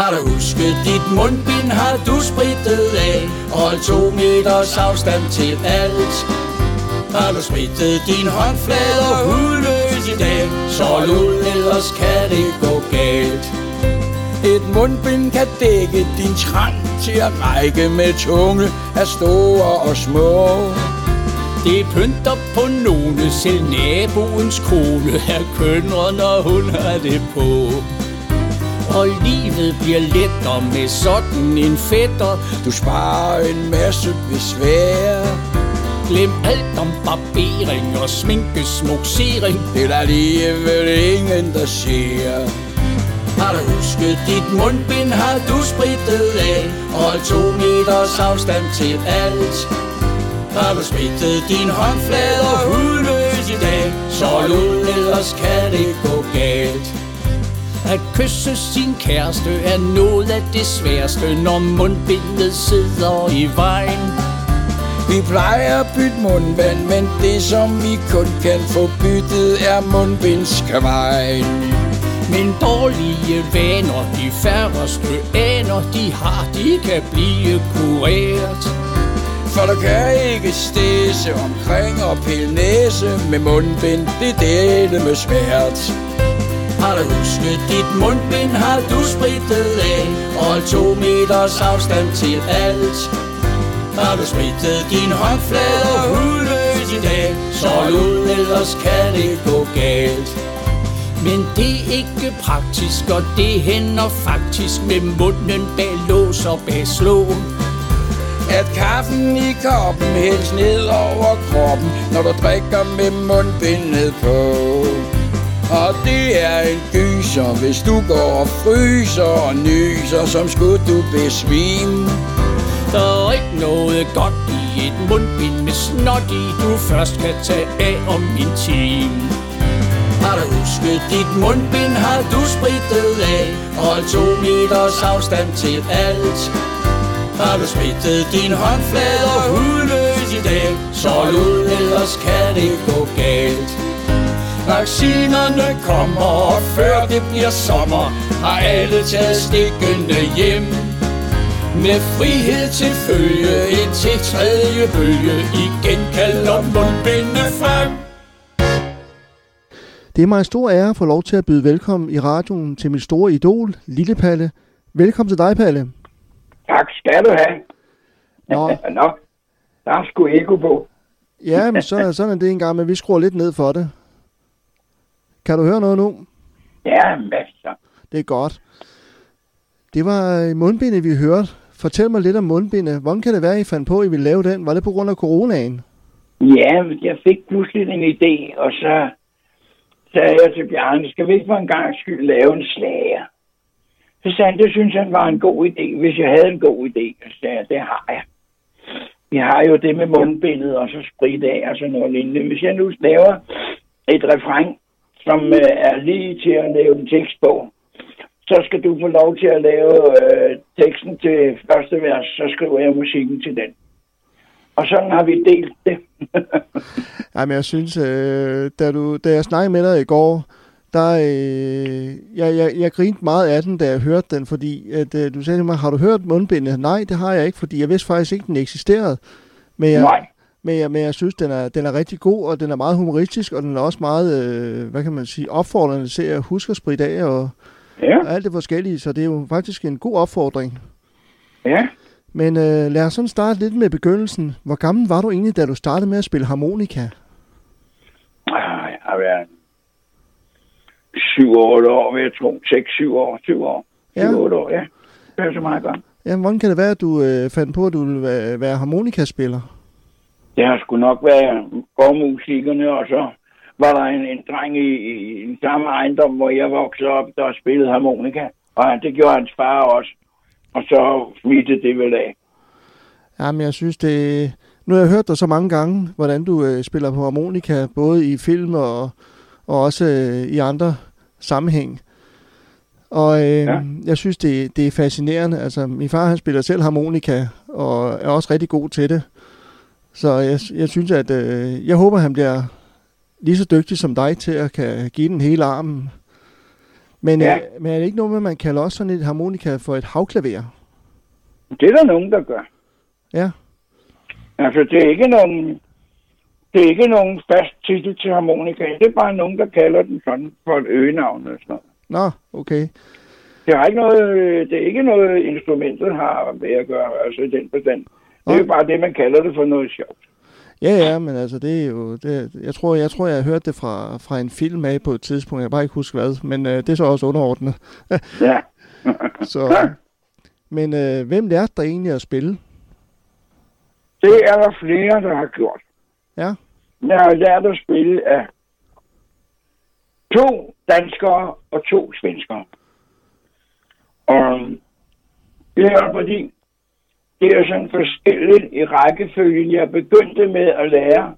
Har du husket dit mundbind, har du spritet af Hold to meters afstand til alt Har du spritet din håndflade hudløs i dag Så lul, ellers kan det gå galt et mundbind kan dække din trang til at række med tunge af store og små. Det pynter på nogle, selv naboens kone er kønner, når hun har det på. Og livet bliver lettere med sådan en fætter. Du sparer en masse besvær. Glem alt om barbering og sminkesmoksering Det er der alligevel ingen, der ser. Har du husket dit mundbind, har du spritet af Hold to meters afstand til alt Har du spritet din håndflade og hudløs i dag Så ud, ellers kan det gå galt at kysse sin kæreste er noget af det sværeste, når mundbindet sidder i vejen. Vi plejer at bytte mundvand, men det som vi kun kan få byttet er mundbindskavajen. Men dårlige vaner, de færreste aner, de har, de kan blive kureret. For der kan ikke stæse omkring og pille næse med mundbind, det dele med svært. Har du husket dit mundbind, har du spritet af Og to meters afstand til alt Har du spritet din håndflade hudløs i dag Så ud, ellers kan det gå galt men det er ikke praktisk, og det hænder faktisk med munden bag lås og bag slå. At kaffen i koppen hældes ned over kroppen, når du drikker med mundbindet på. Og det er en gyser, hvis du går og fryser og nyser, som skulle du besvime. Der er ikke noget godt i et mundbind med snot i, du først kan tage af om en time. Har du husket dit mundbind, har du spritet af og to meters afstand til alt Har du spritet din håndflade og hudløs i dag Så ud, ellers kan det gå galt Vaccinerne kommer, og før det bliver sommer Har alle taget stikkende hjem med frihed til følge indtil tredje bølge Igen kalder mundbinde frem det er mig en stor ære at få lov til at byde velkommen i radioen til mit store idol, Lille Palle. Velkommen til dig, Palle. Tak skal du have. Nå. Nå, der er sgu ego på. ja, men så, sådan er det engang, men vi skruer lidt ned for det. Kan du høre noget nu? Ja, masser. Det er godt. Det var mundbindet, vi hørte. Fortæl mig lidt om mundbindet. Hvordan kan det være, I fandt på, at I ville lave den? Var det på grund af coronaen? Ja, jeg fik pludselig en idé, og så sagde jeg til Bjarne, skal vi ikke for en gang skyld lave en slager? Så sagde han, det synes han var en god idé, hvis jeg havde en god idé. Så sagde jeg, det har jeg. Vi har jo det med mundbilledet og så sprit af og sådan noget lignende. Hvis jeg nu laver et refræng, som øh, er lige til at lave en tekst på, så skal du få lov til at lave øh, teksten til første vers, så skriver jeg musikken til den. Og sådan har vi delt det. Jamen, jeg synes, øh, da, du, da jeg snakkede med dig i går, der, øh, jeg, jeg, jeg grinte meget af den, da jeg hørte den, fordi at, øh, du sagde til mig, har du hørt mundbindet? Nej, det har jeg ikke, fordi jeg vidste faktisk ikke, den eksisterede. Men jeg, Nej. Men jeg, men jeg synes, den er, den er rigtig god, og den er meget humoristisk, og den er også meget, øh, hvad kan man sige, opfordrende til at huske at spritte af, og, Ja, og alt det forskellige, så det er jo faktisk en god opfordring. ja. Men øh, lad os sådan starte lidt med begyndelsen. Hvor gammel var du egentlig, da du startede med at spille harmonika? Ah, Jeg har været 7-8 år, vil jeg tro. 6-7 år, 7 år. 7-8 Ja. år, ja. Det er så meget godt. Jamen, hvordan kan det være, at du øh, fandt på, at du ville være, være harmonikaspiller? Det har sgu nok været gårdmusikerne, og så var der en, en dreng i, i, den samme ejendom, hvor jeg voksede op, der spillede harmonika. Og det gjorde hans far også. Og så smittede det vel af. Jamen, jeg synes, det... Nu har jeg hørt dig så mange gange, hvordan du øh, spiller på harmonika, både i film og, og også øh, i andre sammenhæng. Og øh, ja. Ja. jeg synes, det, det er fascinerende. Altså, min far, han spiller selv harmonika, og er også rigtig god til det. Så jeg, jeg synes, at øh, jeg håber, han bliver lige så dygtig som dig til at kan give den hele armen. Men, Ja. øh, men er det ikke noget med, at man kalder også sådan et harmonika for et havklaver? Det er der nogen, der gør. Ja. Altså, det er ikke nogen, det er ikke nogen fast titel til harmonika. Det er bare nogen, der kalder den sådan for et øgenavn og sådan. Nå, okay. Det, har ikke noget, det er ikke noget, instrumentet har med at gøre, altså i den forstand. Det er jo bare det, man kalder det for noget sjovt. Ja, ja, men altså, det er jo... Det, jeg, tror, jeg tror, jeg har hørt det fra, fra en film af på et tidspunkt. Jeg kan bare ikke huske hvad, men øh, det er så også underordnet. Ja. Så, men øh, hvem lærte dig egentlig at spille? Det er der flere, der har gjort. Ja. Jeg har lært at spille af to danskere og to svenskere. Og det er fordi, det er sådan forskelligt i rækkefølgen. Jeg begyndte med at lære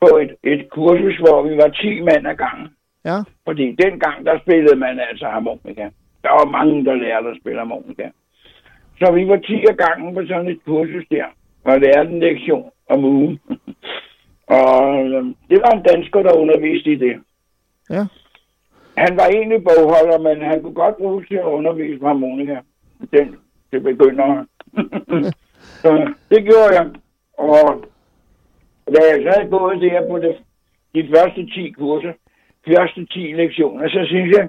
på et, et kursus, hvor vi var 10 mand ad gangen. Ja, Fordi dengang, der spillede man altså harmonika. Der var mange, der lærte at spille harmonika. Så vi var 10 af gangen på sådan et kursus der, og lærte en lektion om ugen. og øhm, det var en dansker, der underviste i det. ja, Han var egentlig bogholder, men han kunne godt bruge til at undervise på harmonika. Den til begyndere. så det gjorde jeg. Og da jeg så havde gået der på det, de første 10 kurser, første 10 lektioner, så synes jeg,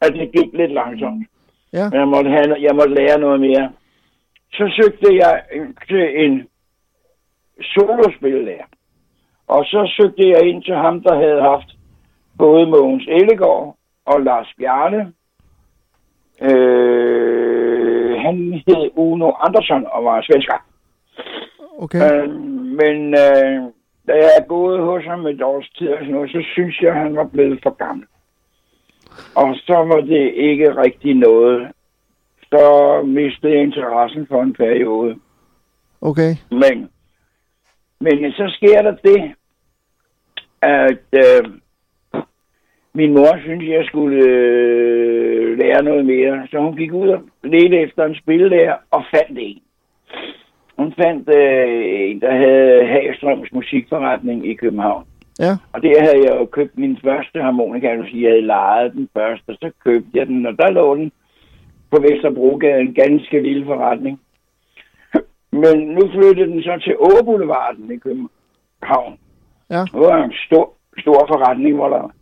at det gik lidt langsomt. ja, Jeg måtte, have, jeg måtte lære noget mere. Så søgte jeg til en solospillærer. Og så søgte jeg ind til ham, der havde haft både Mogens Ellegaard og Lars Bjarne. Øh, han hed Uno Andersson og var svensker. okay. Øh, men øh, da jeg er gået hos ham et års tid og sådan noget, så synes jeg, at han var blevet for gammel. Og så var det ikke rigtig noget. Så mistede jeg interessen for en periode. Okay, Men, men så sker der det, at øh, min mor synes, jeg skulle øh, lære noget mere. Så hun gik ud og ledte efter en spillelærer og fandt en. Hun fandt øh, en, der havde Hagstrøms musikforretning i København. ja, Og der havde jeg jo købt min første harmonika, du sige. Jeg havde lejet den først, og så købte jeg den, og der lå den på Vesterbrogade, en ganske lille forretning. Men nu flyttede den så til Åboulevarden i København. Ja. Det var en stor, stor forretning, hvor der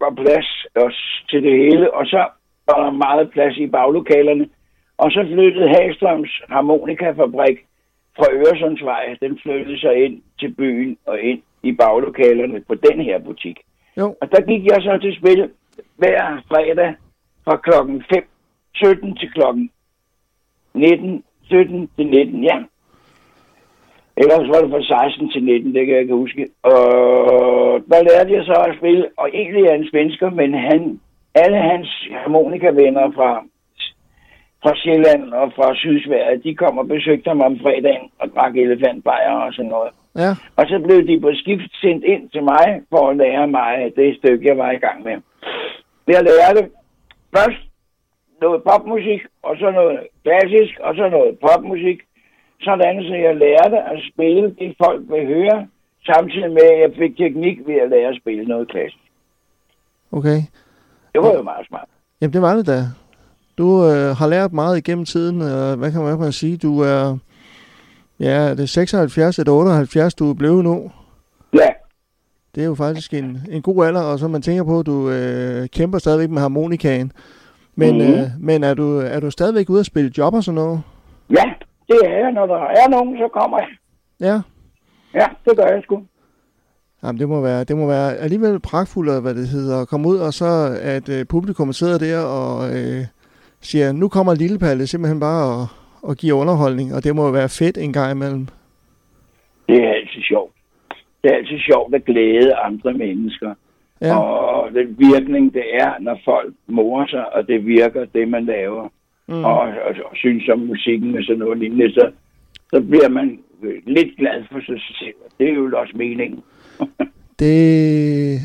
var plads også til det hele, og så var der meget plads i baglokalerne. Og så flyttede Hagstrøms harmonikafabrik fra Øresundsvej, den flyttede sig ind til byen og ind i baglokalerne på den her butik. jo, Og der gik jeg så til spil hver fredag fra klokken 5, 17 til klokken 19, 17 til 19, ja. Ellers var det fra 16 til 19, det kan jeg ikke huske. Og der lærte jeg så at spille, og egentlig er en svensker, men han, alle hans harmonikavenner fra, fra Sjælland og fra Sydsverige, de kom og besøgte ham om fredagen og drak elefantbajer og sådan noget. ja, Og så blev de på skift sendt ind til mig for at lære mig det stykke, jeg var i gang med. Jeg lærte først noget popmusik, og så noget klassisk, og så noget popmusik. Sådan, så jeg lærte at spille det, folk vil høre, samtidig med, at jeg fik teknik ved at lære at spille noget klassisk. okay. Det var jo meget smart. Jamen, det var det da. Du øh, har lært meget igennem tiden. Øh, hvad kan man, man sige? Du er... Ja, det er 76 eller 78, du er blevet nu. Ja, Det er jo faktisk en, en god alder, og så man tænker på, at du øh, kæmper stadigvæk med harmonikaen. Men, Mhm. øh, men er, du, er du stadigvæk ude at spille job og sådan noget? ja, det er jeg. Når der er nogen, så kommer jeg. Ja. Ja, det gør jeg sgu. Jamen, det må være, det må være alligevel pragtfuldt, hvad det hedder, at komme ud, og så at øh, publikum sidder der og øh, siger, nu kommer Lille Palle simpelthen bare og, og giver underholdning, og det må være fedt en gang imellem. Det er altid sjovt. Det er altid sjovt at glæde andre mennesker. Ja, Og den virkning, det er, når folk morer sig, og det virker, det man laver, mm. og, og, og synes om musikken og sådan noget lignende, så, så bliver man lidt glad for sig selv. Det er jo også meningen. det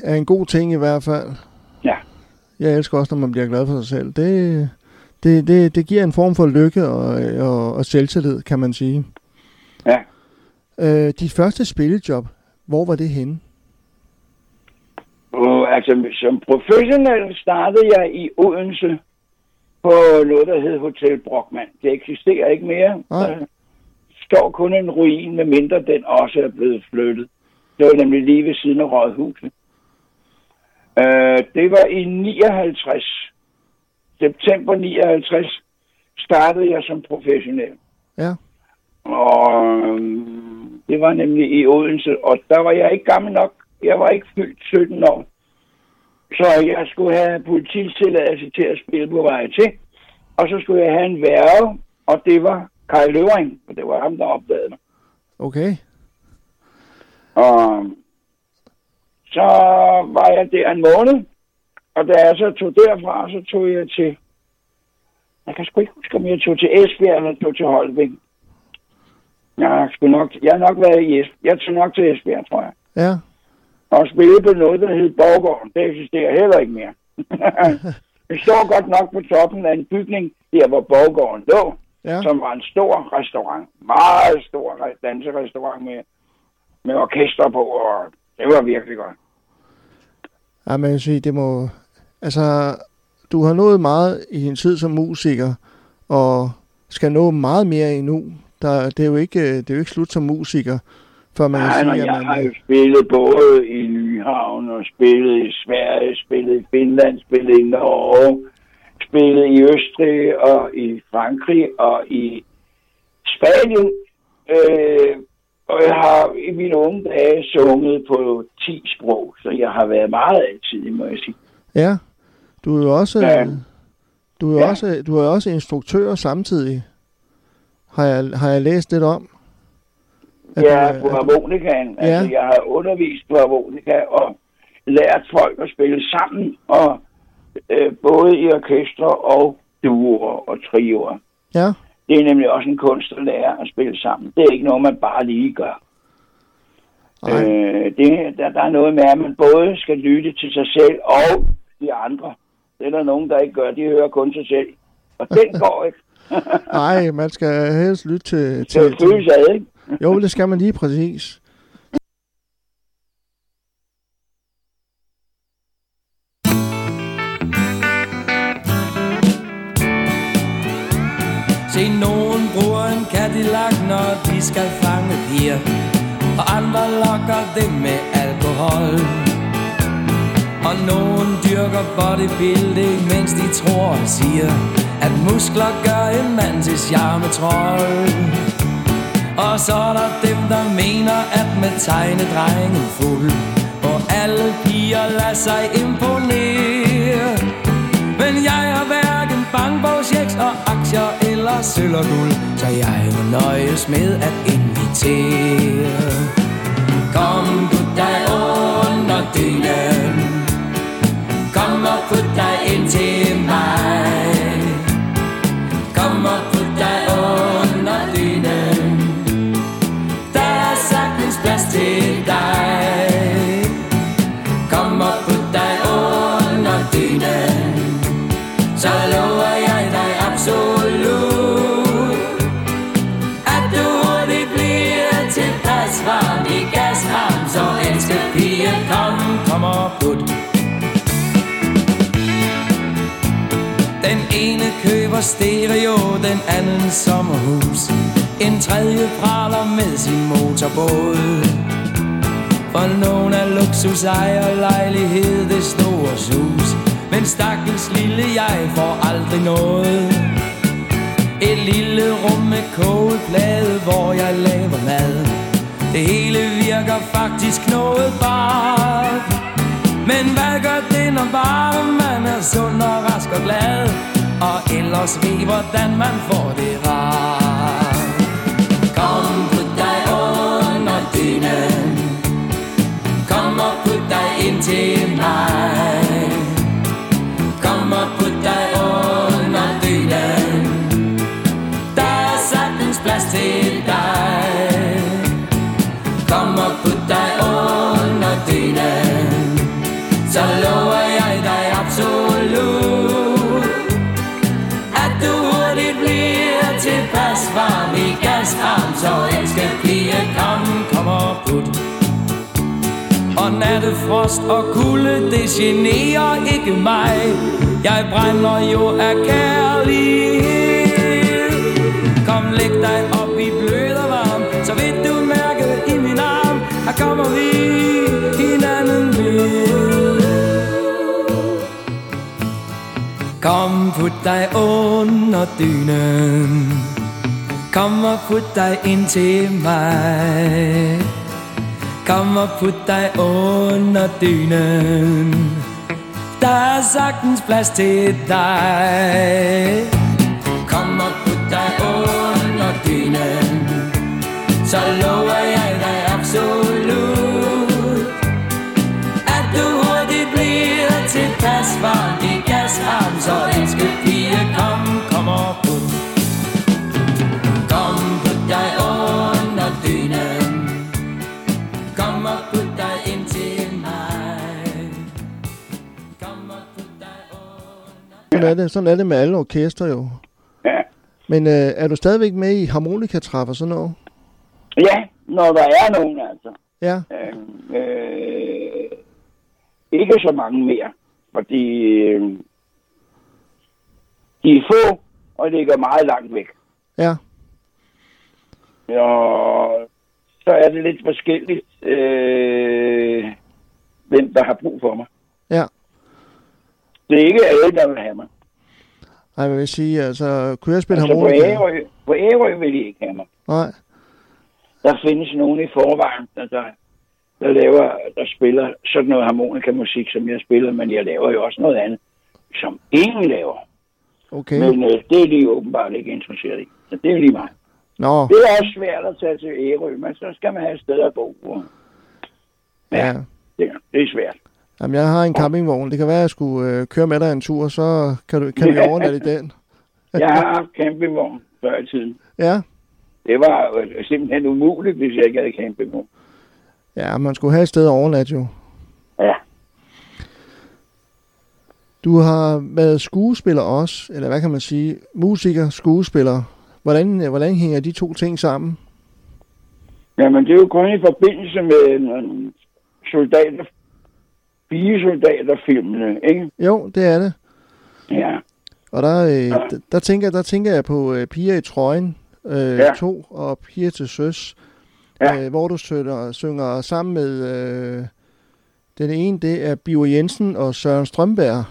er en god ting i hvert fald. Ja. Jeg elsker også, når man bliver glad for sig selv. Det, det, det, det giver en form for lykke og, og, og selvtillid, kan man sige. Ja. Øh, dit første spillejob, hvor var det henne? Og altså, som professionel startede jeg i Odense på noget, der hed Hotel Brockmann. Det eksisterer ikke mere. Nej. Der står kun en ruin, med mindre den også er blevet flyttet. Det var nemlig lige ved siden af Rådhuset. Øh, det var i 59. September 59 startede jeg som professionel. Ja. Og øhm, det var nemlig i Odense, og der var jeg ikke gammel nok. Jeg var ikke fyldt 17 år. Så jeg skulle have polititilladelse til at spille på vej til. Og så skulle jeg have en værve, og det var Kai Løvring, for det var ham, der opdagede mig. Okay. Og så var jeg der en måned, og da jeg så tog derfra, så tog jeg til... Jeg kan sgu ikke huske, om jeg tog til Esbjerg eller tog til Holbæk. Jeg, skulle nok, jeg har nok været i Esbjerg. Jeg tog nok til Esbjerg, tror jeg. Ja. Og spillede på noget, der hed Borgården. Det eksisterer heller ikke mere. det står godt nok på toppen af en bygning, der hvor Borgården lå, Ja. som var en stor restaurant. Meget stor re- danserestaurant med, med orkester på, og det var virkelig godt. Ja, man kan sige, det må... Altså, du har nået meget i din tid som musiker, og skal nå meget mere endnu. Der, det, er jo ikke, det er jo ikke slut som musiker, før man Nej, kan sige, jeg at har man... jo spillet både i Nyhavn og spillet i Sverige, spillet i Finland, spillet i Norge, spillet i Østrig og i Frankrig og i Spanien. Øh, og jeg har i mine unge dage sunget på 10 sprog, så jeg har været meget altid, må jeg sige. Ja, du er jo også... Ja. Du er, Ja. også, du er også instruktør samtidig, har jeg, har jeg læst lidt om. Ja, du- på at du- harmonikaen. Altså, jeg har undervist på harmonika og lært folk at spille sammen, og øh, både i orkestre og duoer og trioer. Ja, Det er nemlig også en kunst at lære at spille sammen. Det er ikke noget, man bare lige gør. nej. Øh, det, der, der er noget med, at man både skal lytte til sig selv og de andre. Det er der nogen, der ikke gør. De hører kun sig selv. Og den går ikke. Nej, man skal helst lytte til, til føles ad, ikke? Jo, det skal man lige præcis. Se, nogen bruger en Cadillac, når de skal fange piger. Og andre lokker dem med alkohol. Og nogen dyrker bodybuilding, mens de tror og siger At muskler gør en mand til charmetrol og så er der dem, der mener, at med tegnedrengen fuld Og alle piger lader sig imponere. Men jeg har hverken bankbogsjeks og aktier eller sølv og guld Så jeg må nøjes med at invitere. Kom, put dig under dynen Kom og put dig ind til mig. Kom og dig. Kom og put dig under dynen. Så lover jeg dig absolut At du hurtigt bliver tilpas varm i gashamn Så elsker pige, kom, kom og put. Den ene køber stereo, den anden sommerhus. En tredje praler med sin motorbåd. For nogen er luksus ejer lejlighed det store sus. Men stakkels lille jeg får aldrig noget. Et lille rum med kogeplade, hvor jeg laver mad. Det hele virker faktisk noget bare Men hvad gør det, når bare man er sund og rask og glad. Og ellers ved, hvordan man får det rart. Og nattefrost og kulde, det generer ikke mig. Jeg brænder jo af kærlighed. Kom læg dig op i blød og varm Så vil du mærke i min arm Her kommer vi hinanden ved. Kom, put dig under dynen. Kom og put dig ind til mig. Kom og put dig under dynen. Der er sagtens plads til dig. Kom og put dig under dynen. Så lover jeg dig absolut At du hurtigt bliver tilpas varm. I gasarm Så elsker Sådan er det, sådan er det med alle orkester jo. Ja. Men øh, er du stadigvæk med i harmonikatræf og sådan noget? ja, når der er nogen, altså. Ja, Øh, øh, ikke så mange mere, fordi øh, de er få, og ligger meget langt væk. ja, Og så er det lidt forskelligt, øh, hvem der har brug for mig. ja. Det er ikke alle, der vil have mig. Ej, hvad vil jeg sige, altså, kunne jeg spille Altså på? Ærø, på Ærø vil de ikke have mig. Nej, Der findes nogen i forvejen, der, der, der laver, der spiller sådan noget harmonikamusik, som jeg spiller, men jeg laver jo også noget andet, som ingen laver. okay. Men øh, det er de åbenbart ikke interesseret i. Så det er lige mig. Nå, Det er også svært at tage til Ærø, men så skal man have et sted at bo. Og ja. Det, det er svært. Jamen, jeg har en campingvogn. Det kan være, at jeg skulle øh, køre med dig en tur, så kan, du, kan vi overnatte i den. Jeg har haft campingvogn før i tiden. Ja, Det var jo simpelthen umuligt, hvis jeg ikke havde campingvogn. ja, man skulle have et sted at overnatte jo. Ja. Du har været skuespiller også, eller hvad kan man sige, musiker, skuespiller. Hvordan, øh, hvordan hænger de to ting sammen? Jamen, det er jo kun i forbindelse med en soldater, soldaterfilmene, ikke? Jo, det er det. Ja. Og der, øh, der, der, tænker, der tænker jeg på øh, Piger i trøjen øh, Ja. 2 og Piger til søs, Ja. øh, hvor du synger, synger sammen med øh, den ene, det er Biver Jensen og Søren Strømberg.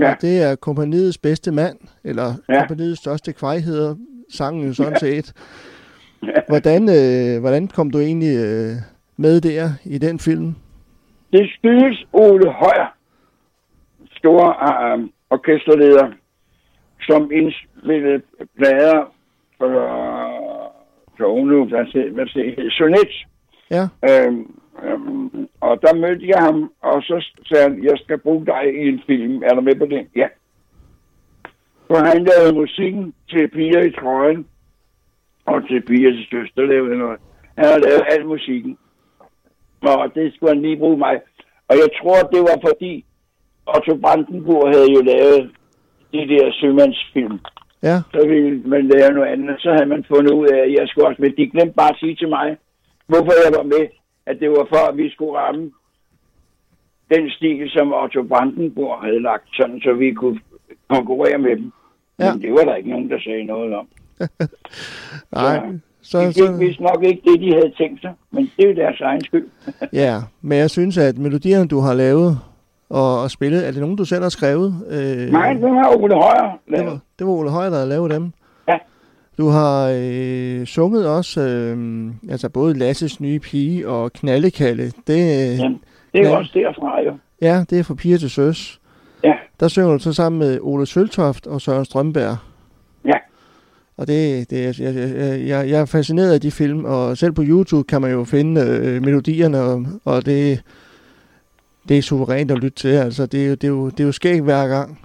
Ja. Og det er kompaniets bedste mand, eller Ja. kompaniets største kvej hedder sangen jo sådan set. Ja. Hvordan, øh, hvordan kom du egentlig øh, med der i den film? Det skyldes Ole Højer, store uh, orkesterleder, som indspillede plader for, for hvad se- hvad det hed, Sonet. Ja, Øhm, øhm, og der mødte jeg ham, og så sagde han, jeg skal bruge dig i en film. Er du med på det? Ja. Så han lavede musikken til Piger i trøjen, og til Piger til søster lavede noget. Han har lavet al musikken. Og det skulle han lige bruge mig. Og jeg tror, det var fordi Otto Brandenburg havde jo lavet de der sømandsfilm. ja, Så ville man lære noget andet. Så havde man fundet ud af, at jeg skulle også med. De glemte bare at sige til mig, hvorfor jeg var med, at det var for, at vi skulle ramme den stil, som Otto Brandenburg havde lagt, sådan så vi kunne konkurrere med dem. Ja. Men det var der ikke nogen, der sagde noget om. nej. Så, De fik så, vist nok ikke det, de havde tænkt sig, men det er jo deres egen skyld. Ja, men jeg synes, at melodierne, du har lavet og, og spillet, er det nogen, du selv har skrevet? Øh, Nej, det var Ole Højer det, var, lavet. det var Ole Højer, der havde lavet dem. Ja. Du har øh, sunget også, øh, altså både Lasses nye pige og Knallekalle. Det, øh, Jamen, det er jo Ja. også derfra, jo. ja, det er fra piger til søs. Ja. Der synger du så sammen med Ole Søltoft og Søren Strømberg. Ja. Og det, det jeg, jeg, jeg, jeg er fascineret af de film, og selv på YouTube kan man jo finde øh, melodierne, og, og det, det er suverænt at lytte til. Altså, det, er jo- det, er jo, det er jo skægt hver gang,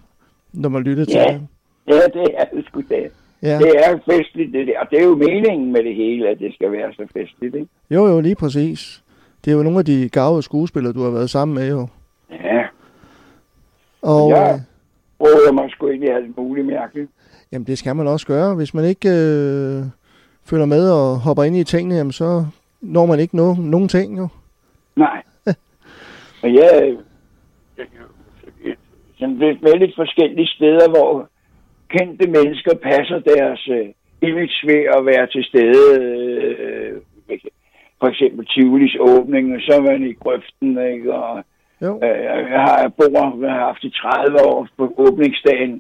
når man lytter til Ja. det. Ja, det er det sgu det. Ja. Det er festligt, det der. Og det er jo meningen med det hele, at det skal være så festligt, ikke? Jo, jo, lige præcis. Det er jo nogle af de gavede skuespillere, du har været sammen med, jo. Ja, Og Ja. øh, råder mig sgu ikke i alt muligt mærkeligt. Jamen, det skal man også gøre. Hvis man ikke øh, følger med og hopper ind i tingene, jamen, så når man ikke no- nogen ting, jo. Nej. Og jeg sådan lidt vældig forskellige steder, hvor kendte mennesker passer deres øh, image ved at være til stede. Øh, for eksempel Tivolis åbning, og så er man i grøften, ikke? Og, Jo. øh, jeg har jeg bor, jeg har haft i 30 år på åbningsdagen, øh,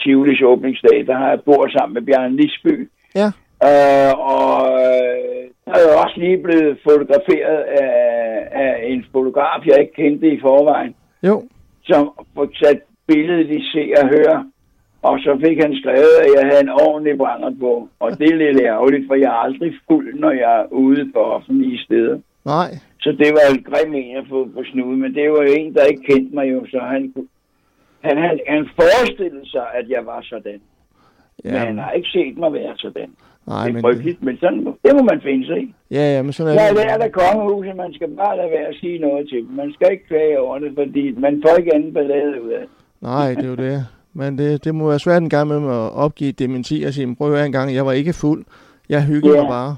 Tivolis åbningsdag, der har jeg bor sammen med Bjørn Lisby. Ja. Øh, og øh, der er også lige blevet fotograferet af, af en fotograf, jeg ikke kendte i forvejen, Jo. som sat billedet i se og høre. Og så fik han skrevet, at jeg havde en ordentlig brænder på. Og det er lidt ærgerligt, for jeg er aldrig fuld, når jeg er ude på offentlige steder. Nej. Så det var en grim en at få på snude, men det var jo en, der ikke kendte mig jo, så han, han, han, han forestillede sig, at jeg var sådan. Ja. Men Ja, han har ikke set mig være sådan. nej, det er frygteligt, men sådan, det må man finde sig i. Ja, ja, men sådan er er det. lært af kongehuset, man skal bare lade være at sige noget til dem. Man skal ikke klage over det, fordi man får ikke anden ballade ud af det. Nej, det er jo det. Men det, det må være svært en gang med at opgive dementi og sige, "Men prøv at en gang, jeg var ikke fuld. Jeg hyggede Ja. mig bare.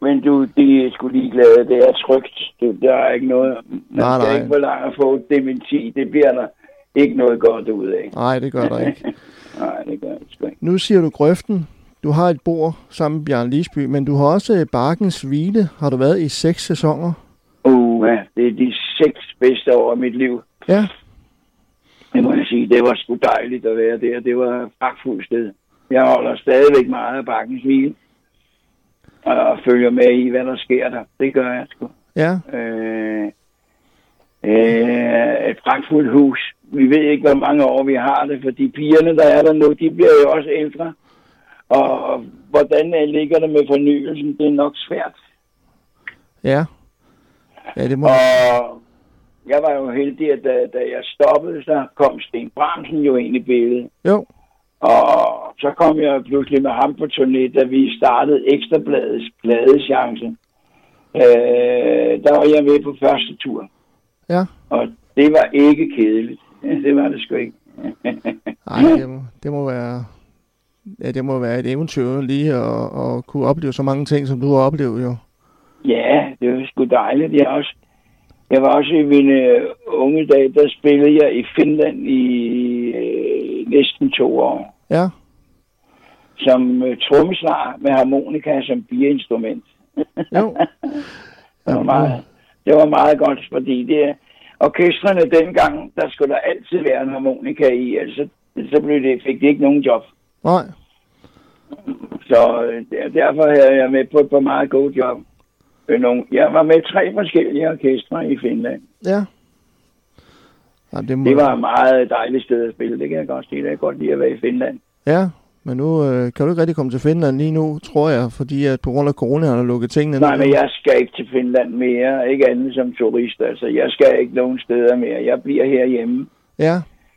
Men du, de er sgu ligeglade. Det er trygt. Du, der er ikke noget... Man Nej, skal nej. ikke forlange at få dementi. Det bliver der ikke noget godt ud af. Nej, det gør der ikke. Nej, det gør det sgu ikke. Nu siger du grøften. Du har et bord sammen med Bjørn Lisby, men du har også øh, Barkens Hvile. Har du været i seks sæsoner? Uh, ja, det er de seks bedste år af mit liv. Ja, Det må jeg sige. Det var sgu dejligt at være der. Det var et pragtfuldt sted. Jeg holder stadigvæk meget af Bakkens Hvile. Og følger med i, hvad der sker der. Det gør jeg sgu. ja, Øh, øh, et pragtfuldt hus. Vi ved ikke, hvor mange år vi har det, for de pigerne, der er der nu, de bliver jo også ældre. Og hvordan øh, ligger det med fornyelsen, det er nok svært. ja. Ja, det må... Og jeg var jo heldig, at da, da jeg stoppede, så kom Sten Bramsen jo ind i billedet. Jo, Og så kom jeg pludselig med ham på turné, da vi startede Ekstrabladets pladechance. Øh, der var jeg med på første tur. Ja. Og det var ikke kedeligt. Det var det sgu ikke. Ej, det må, det må være... Ja, det må være et eventyr lige at, at kunne opleve så mange ting, som du har oplevet jo. ja, det var sgu dejligt. Jeg, også, jeg var også i mine unge dage, der spillede jeg i Finland i øh, næsten to år. Ja, Som øh, trommeslager med harmonika som biereinstrument. jo. Det var meget, det var meget godt, fordi det orkestrene dengang, der skulle der altid være en harmonika i, altså så blev det, fik de ikke nogen job. Nej, Så øh, der, derfor havde jeg med på et par meget gode job. Øh, Jeg var med tre forskellige orkestre i Finland. ja. Ja, det, må, Det var et meget dejligt sted at spille, det kan jeg godt sige. Det er godt lide at være i Finland. Ja, men nu øh, kan du ikke rigtig komme til Finland lige nu, tror jeg, fordi at på grund af corona har lukket tingene Nej, ned. men jeg skal ikke til Finland mere, ikke andet som turist. Altså, jeg skal ikke nogen steder mere. Jeg bliver herhjemme. Ja,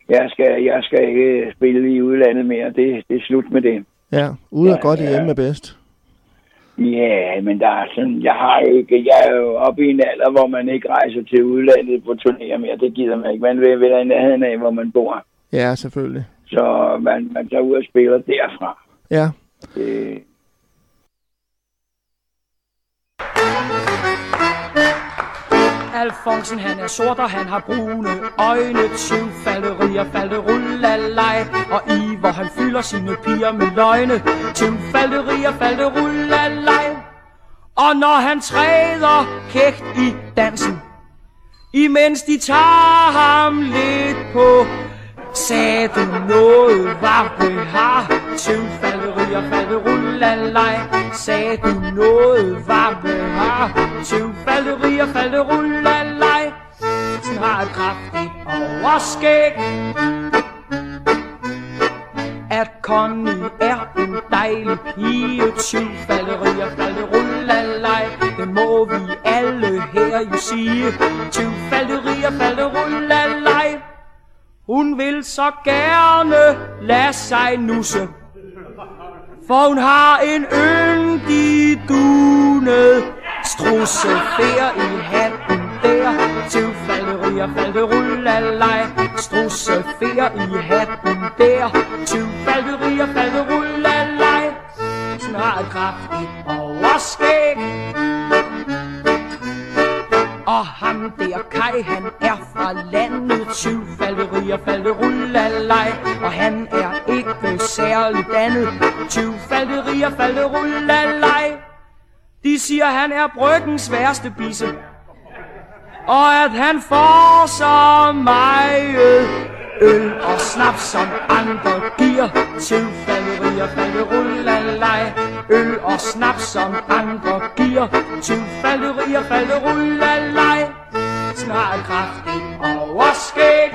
Jeg skal, jeg skal ikke spille i udlandet mere. Det, det er slut med det. ja. Ude er Ja, godt, ja. hjemme er bedst. Ja, men der er sådan, jeg har ikke, jeg er jo oppe i en alder, hvor man ikke rejser til udlandet på turnéer mere. Det gider man ikke. Man vil være i nærheden af, hvor man bor. Ja, selvfølgelig. Så man, man tager ud og spiller derfra. Ja, Det, Alfonsen han er sort og han har brune øjne. Tyvfalderier, falde rullalej Og Iver han fylder sine piger med løgne. Tyvfalderier, falde rullalej Og når han træder kægt i dansen Imens de tager ham lidt på Sagde du noget, var det har Tyvfalderier, og rullalej. Sagde du noget, var det har Tyvfalderier, falde rullalej. Hun har et kraftigt overskæg. At Connie er en dejlig pige. Tyvfalderier, falde rullalej. Det må vi alle her jo sige. Tyvfalderier, vil så gerne lade sig nusse. For hun har en yndig dunet Strusse. Fær i hatten der. Til falderier, rullalej. Strusse fær i hatten der. Til falderier, rullalej. Hun har et kraftigt overskæg. Og ham der Kai, han er fra landet Tyvfalderi og falverullalej Og han er ikke særlig dannet Tyvfalderi og falverullalej De siger, han er bryggens værste bisse. Og at han får så meget øl og snaps som andre giver Tyvfalderi og falverullalej Øl og snaps som andre giver. Tyvfalderi og falderullalej Snart kraftig overskæg.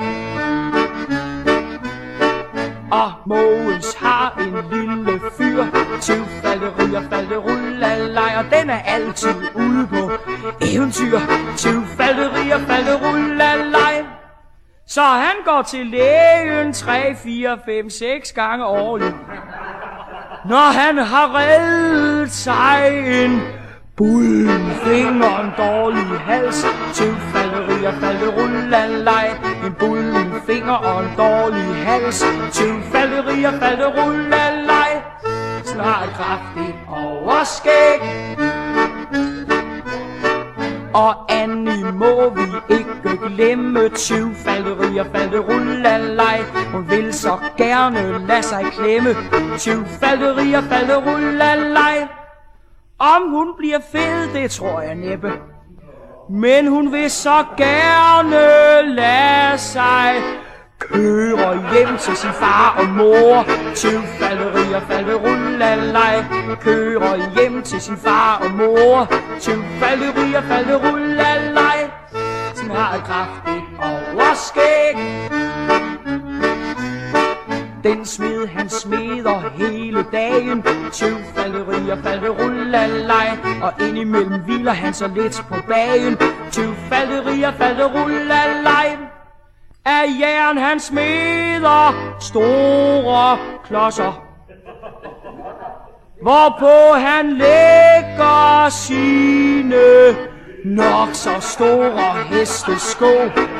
Og Mogens har en lille fyr. Tyvfalderi og falderullalej Og den er altid ude på eventyr. Tyvfalderi og falderullalej så han går til lægen 3, 4, 5, 6 gange årligt. Når han har reddet sig en bullen finger, en dårlig hals, tyvfalderi og falderullalej. En bullen finger og en dårlig hals, tyvfalderi og falderullalej. Snart kraftig overskæg. Og Annie må vi kan glemme tyv Falde ryger, falde rullalej Hun vil så gerne lade sig klemme. Tyvfalderi og falderullalej. Om hun bliver fed, det tror jeg næppe. Men hun vil så gerne lade sig Kører hjem til sin far og mor. Tyvfalderi og falderullalej. Kører hjem til sin far og mor. Tyvfalderi og falderullalej meget kraftigt overskæg. Den smed han smeder hele dagen. Tyvfalderi og falderullalej Og indimellem hviler han så lidt på bagen. Tyvfalderi og falderullalej af jern han smeder store klodser. Hvorpå han lægger sine nok så store hestesko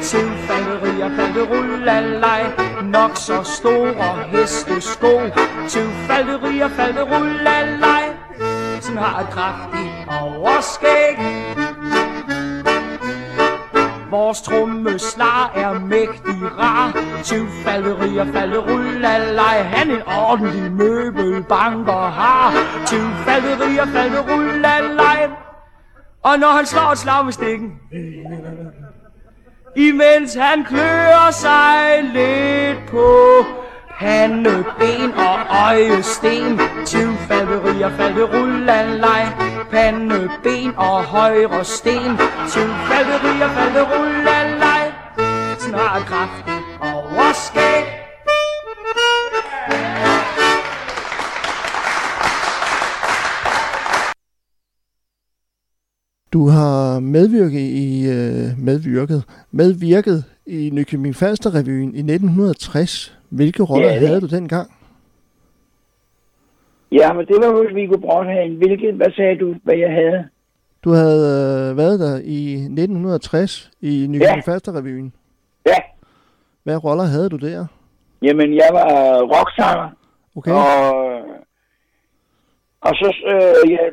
Tilfalderi og falderullalej Nok så store hestesko Tilfalderi og falderullalej Som har et kraftigt overskæg. Vores trommeslag er mægtig rar. Tyvfalderi og falderullalej Han en ordentlig møbelbanker har. Tyvfalderi og falderullalej og når han slår et slag med stikken Imens han klør sig lidt på Pande, ben og øjesten Tyvfalderi og falderullalej Pande, ben og højre sten Tyvfalderi og falderullalej Snart kraft. Du har medvirket i øh, medvirket, medvirket i Nykøbing Falster Revyen i 1960. Hvilke roller Ja, det- havde du dengang? Ja, men det var hos Viggo Brothagen. Hvilket, hvad sagde du, hvad jeg havde? Du havde øh, været der i 1960 i Nykøbing Falster Revyen. Ja, Hvad roller havde du der? jamen jeg var rocksanger, Okay. og, og så øh, ja,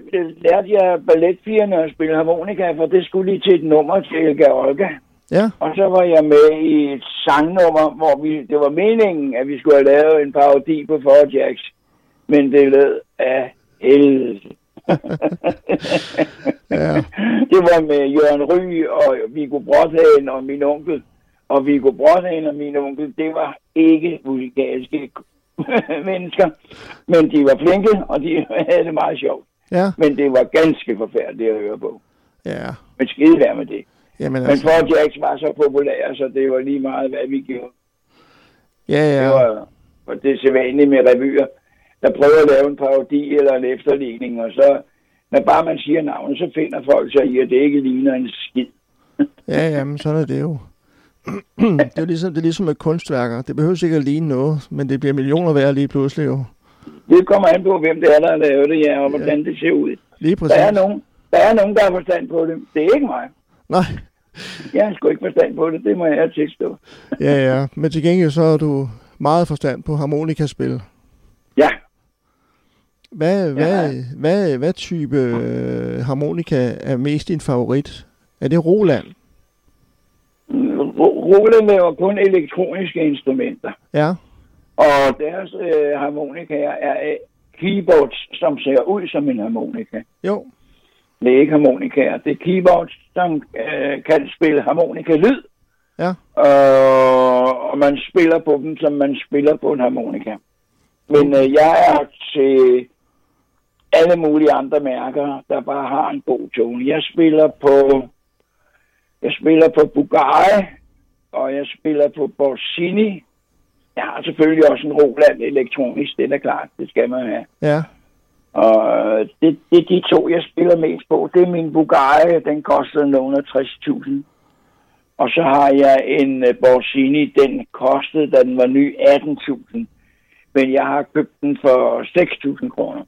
lærte jeg balletpigerne at spille harmonika, for det skulle lige til et nummer til Elga Olga. Ja, Og så var jeg med i et sangnummer, hvor vi, det var meningen, at vi skulle have lavet en parodi på Four Jacks. Men det lød af helvede. ja, Det var med Jørgen Ry og Viggo Brothagen og min onkel. Og Viggo Brothagen og min onkel, det var ikke musikalske mennesker. Men de var flinke, og de havde det meget sjovt. ja, Men det var ganske forfærdeligt at høre på. ja. Men skide være med det. Jamen Men altså, Four Jacks var så populære, så det var lige meget, hvad vi gjorde. ja, Det ja. var og det er sædvanligt med revyer, der prøver at lave en parodi eller en efterligning, og så, når bare man siger navnet, så finder folk sig i, at det ikke ligner en skid. Ja, jamen, sådan er det jo. Det, er ligesom, det er ligesom med kunstværker. Det behøver ikke at ligne noget, men det bliver millioner værd lige pludselig jo. Det kommer an på, hvem det er, der har lavet det, ja, og hvordan det ser ud. Lige præcis. Der er nogen, der er nogen, der har forstand på det. Det er ikke mig. Nej, Jeg har sgu ikke forstand på det, det må jeg tilstå. ja, ja. Men til gengæld så har du meget forstand på harmonikaspil. Ja, Hvad, hvad, hvad, hvad type øh, harmonika er mest din favorit? Er det Roland? Ro- Roland laver kun elektroniske instrumenter. Ja. Og deres øh, harmonikaer er øh, keyboards, som ser ud som en harmonika. Jo. Det er ikke harmonikaer. Det er keyboards, som øh, kan spille harmonika-lyd. Ja. Øh, og man spiller på dem, som man spiller på en harmonika. Men øh, jeg er til alle mulige andre mærker, der bare har en god tone. Jeg spiller på jeg spiller på Bugatti, og jeg spiller på Borsini. Jeg har selvfølgelig også en Roland elektronisk, det er da klart, det skal man have. Ja. Og det, det er de to, jeg spiller mest på. Det er min Bugatti, den koster nogle 60.000. Og så har jeg en uh, Borsini, den kostede, da den var ny, 18.000. Men jeg har købt den for 6.000 kroner.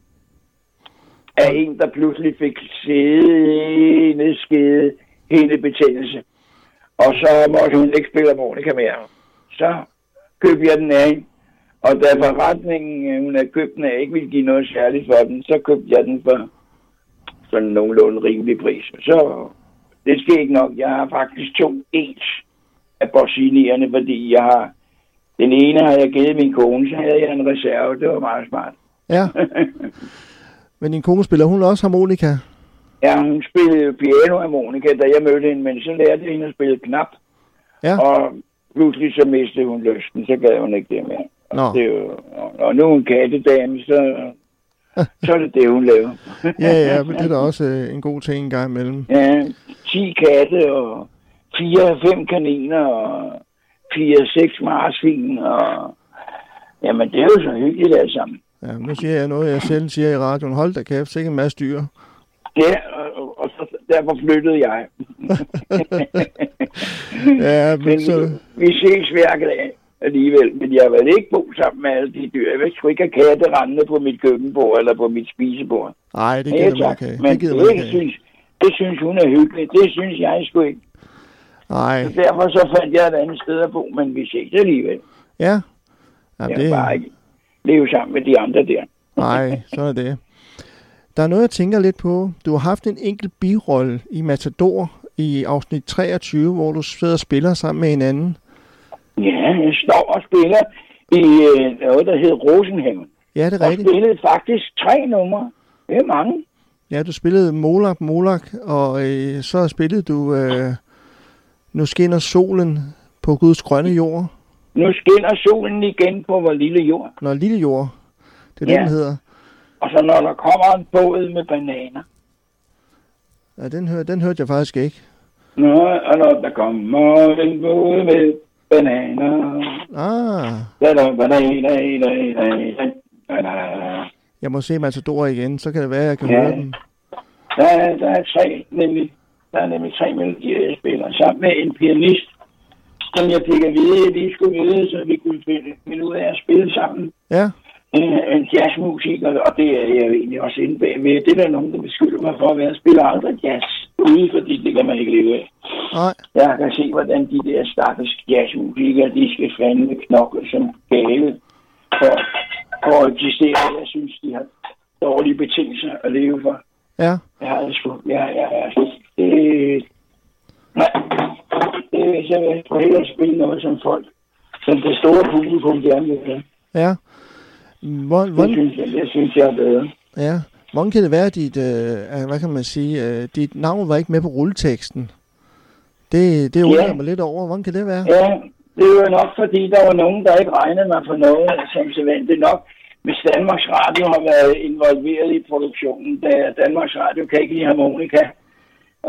Af en, der pludselig fik sædeskede hindebetændelse. Og så måtte hun ikke spille harmonika mere. Så købte jeg den af hende. Og da forretningen, øh, hun havde købt den af, ikke ville give noget særligt for den, så købte jeg den for sådan nogenlunde rimelig pris. Så det sker ikke nok. Jeg har faktisk to ens af Borsinierne, fordi jeg har... Den ene har jeg givet min kone, så havde jeg en reserve. Det var meget smart. Ja. Men din kone spiller hun også harmonika? Ja, hun spillede pianoharmonika, da jeg mødte hende, men så lærte jeg hende at spille knap. Ja. Og pludselig så mistede hun lysten, så gad hun ikke det mere. Og, Nå. det jo, og, og nu er hun kattedame, så, så er det det, hun laver. Ja, ja, men det er da også øh, en god ting en gang imellem. Ja, 10 katte og 4-5 kaniner og 4-6 marsvin og... Jamen, det er jo så hyggeligt alt sammen. Ja, nu siger jeg noget, jeg selv siger i radioen. Hold da kæft, sikkert en masse dyr. Ja, og, og så, derfor flyttede jeg. Ja, men Men så... vi, ses hver dag alligevel, men jeg vil ikke bo sammen med alle de dyr. Jeg vil sgu ikke have katte rendende på mit køkkenbord eller på mit spisebord. Nej, det Ja, gider man tak. ikke have. Men Det gider man det, ikke synes, det synes hun er hyggeligt. Det synes jeg sgu ikke. Nej, Så derfor så fandt jeg et andet sted at bo, men vi ses alligevel. ja. Jeg Jamen, det... det, bare ikke leve sammen med de andre der. nej, så er det. Der er noget, jeg tænker lidt på. Du har haft en enkelt birolle i Matador i afsnit 23, hvor du sidder og spiller sammen med hinanden. Ja, jeg står og spiller i øh, noget, der hedder Rosenhaven. Ja, det er rigtigt. spillede faktisk tre numre. Det er mange. Ja, du spillede Molak Molak, og øh, så spillede du øh, Nu skinner solen på Guds grønne jord. Nu skinner solen igen på vores lille jord. Når lille jord, det er det, Ja. den hedder. Og så når der kommer en båd med bananer. Ja, den, hør, den hørte jeg faktisk ikke. Nå, og når der kommer en båd med bananer. Ah, jeg må se Matador igen, så kan det være, at jeg kan Ja. høre den. Der, er- der er tre, nemlig, der er nemlig tre melodier, jeg spiller sammen med en pianist, som jeg fik at vide, at lige skulle vide, så vi kunne finde ud af at spille sammen. Ja, En, en jazzmusiker, og det er jeg egentlig også inde bagved. Det er der nogen, der beskylder mig for at være. Jeg spiller aldrig jazz ude, fordi det kan man ikke leve af. nej, Jeg kan se, hvordan de der stakkels jazzmusikere, de skal fandme knokle som gale for, for at eksistere. Jeg synes, de har dårlige betingelser at leve for. ja, Jeg har det sgu. Jeg, jeg, jeg, det, nej, det, hvis jeg hellere spille noget som folk, som det store publikum gerne vil have. ja. Hvor, Det hvor, synes jeg, det synes jeg er bedre. ja. Hvordan kan det være, at dit, øh, hvad kan man sige, øh, dit navn var ikke med på rulleteksten? Det, det undrer Ja. mig lidt over. Hvordan kan det være? Ja, det var nok fordi, der var nogen, der ikke regnede mig for noget, som sædvanligt nok. Hvis Danmarks Radio har været involveret i produktionen, da Danmarks Radio kan ikke lide harmonika.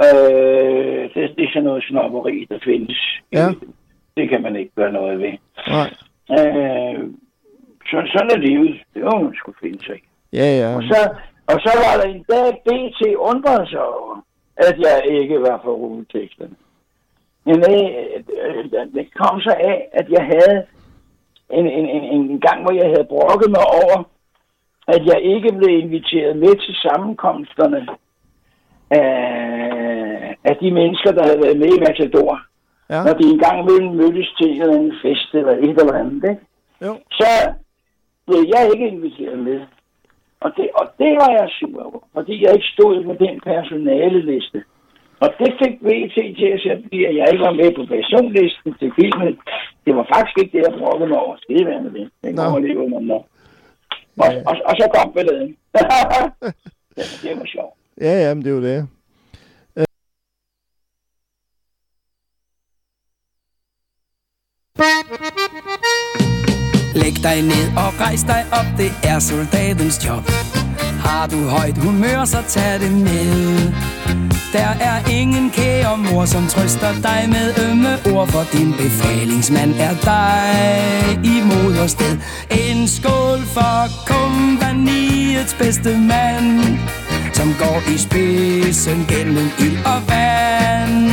Øh, det, det er sådan noget snopperi, der findes. Ja. Det kan man ikke gøre noget ved. Nej. Øh, så, sådan er livet. Det må man skulle finde sig. Ja, ja. Og så, og så var der en dag BT undrede sig over, at jeg ikke var for rulleteksterne. Men øh, øh, det kom så af, at jeg havde en, en, en, en gang, hvor jeg havde brokket mig over, at jeg ikke blev inviteret med til sammenkomsterne af, af de mennesker, der havde været med i Matador. Ja, Når de engang mødtes til en eller anden fest eller et eller andet, ikke? jo. så blev jeg ikke inviteret med. Og det, og det var jeg sur over, fordi jeg ikke stod på den personale liste. Og det fik VT til at sige, fordi jeg ikke var med på personlisten til filmen. Det var faktisk ikke det, jeg brokkede mig over. Det er det. Det Nå. kommer lige under mig. Og, og, og, så kom balladen. det, det var sjovt. Ja, ja, men det er jo det. Dig ned og rejs dig op, det er soldatens job. Har du højt humør, så tag det med. Der er ingen kære mor, som trøster dig med ømme ord, for din befalingsmand er dig i modersted. En skål for kompaniets bedste mand, som går i spidsen gennem ild og vand.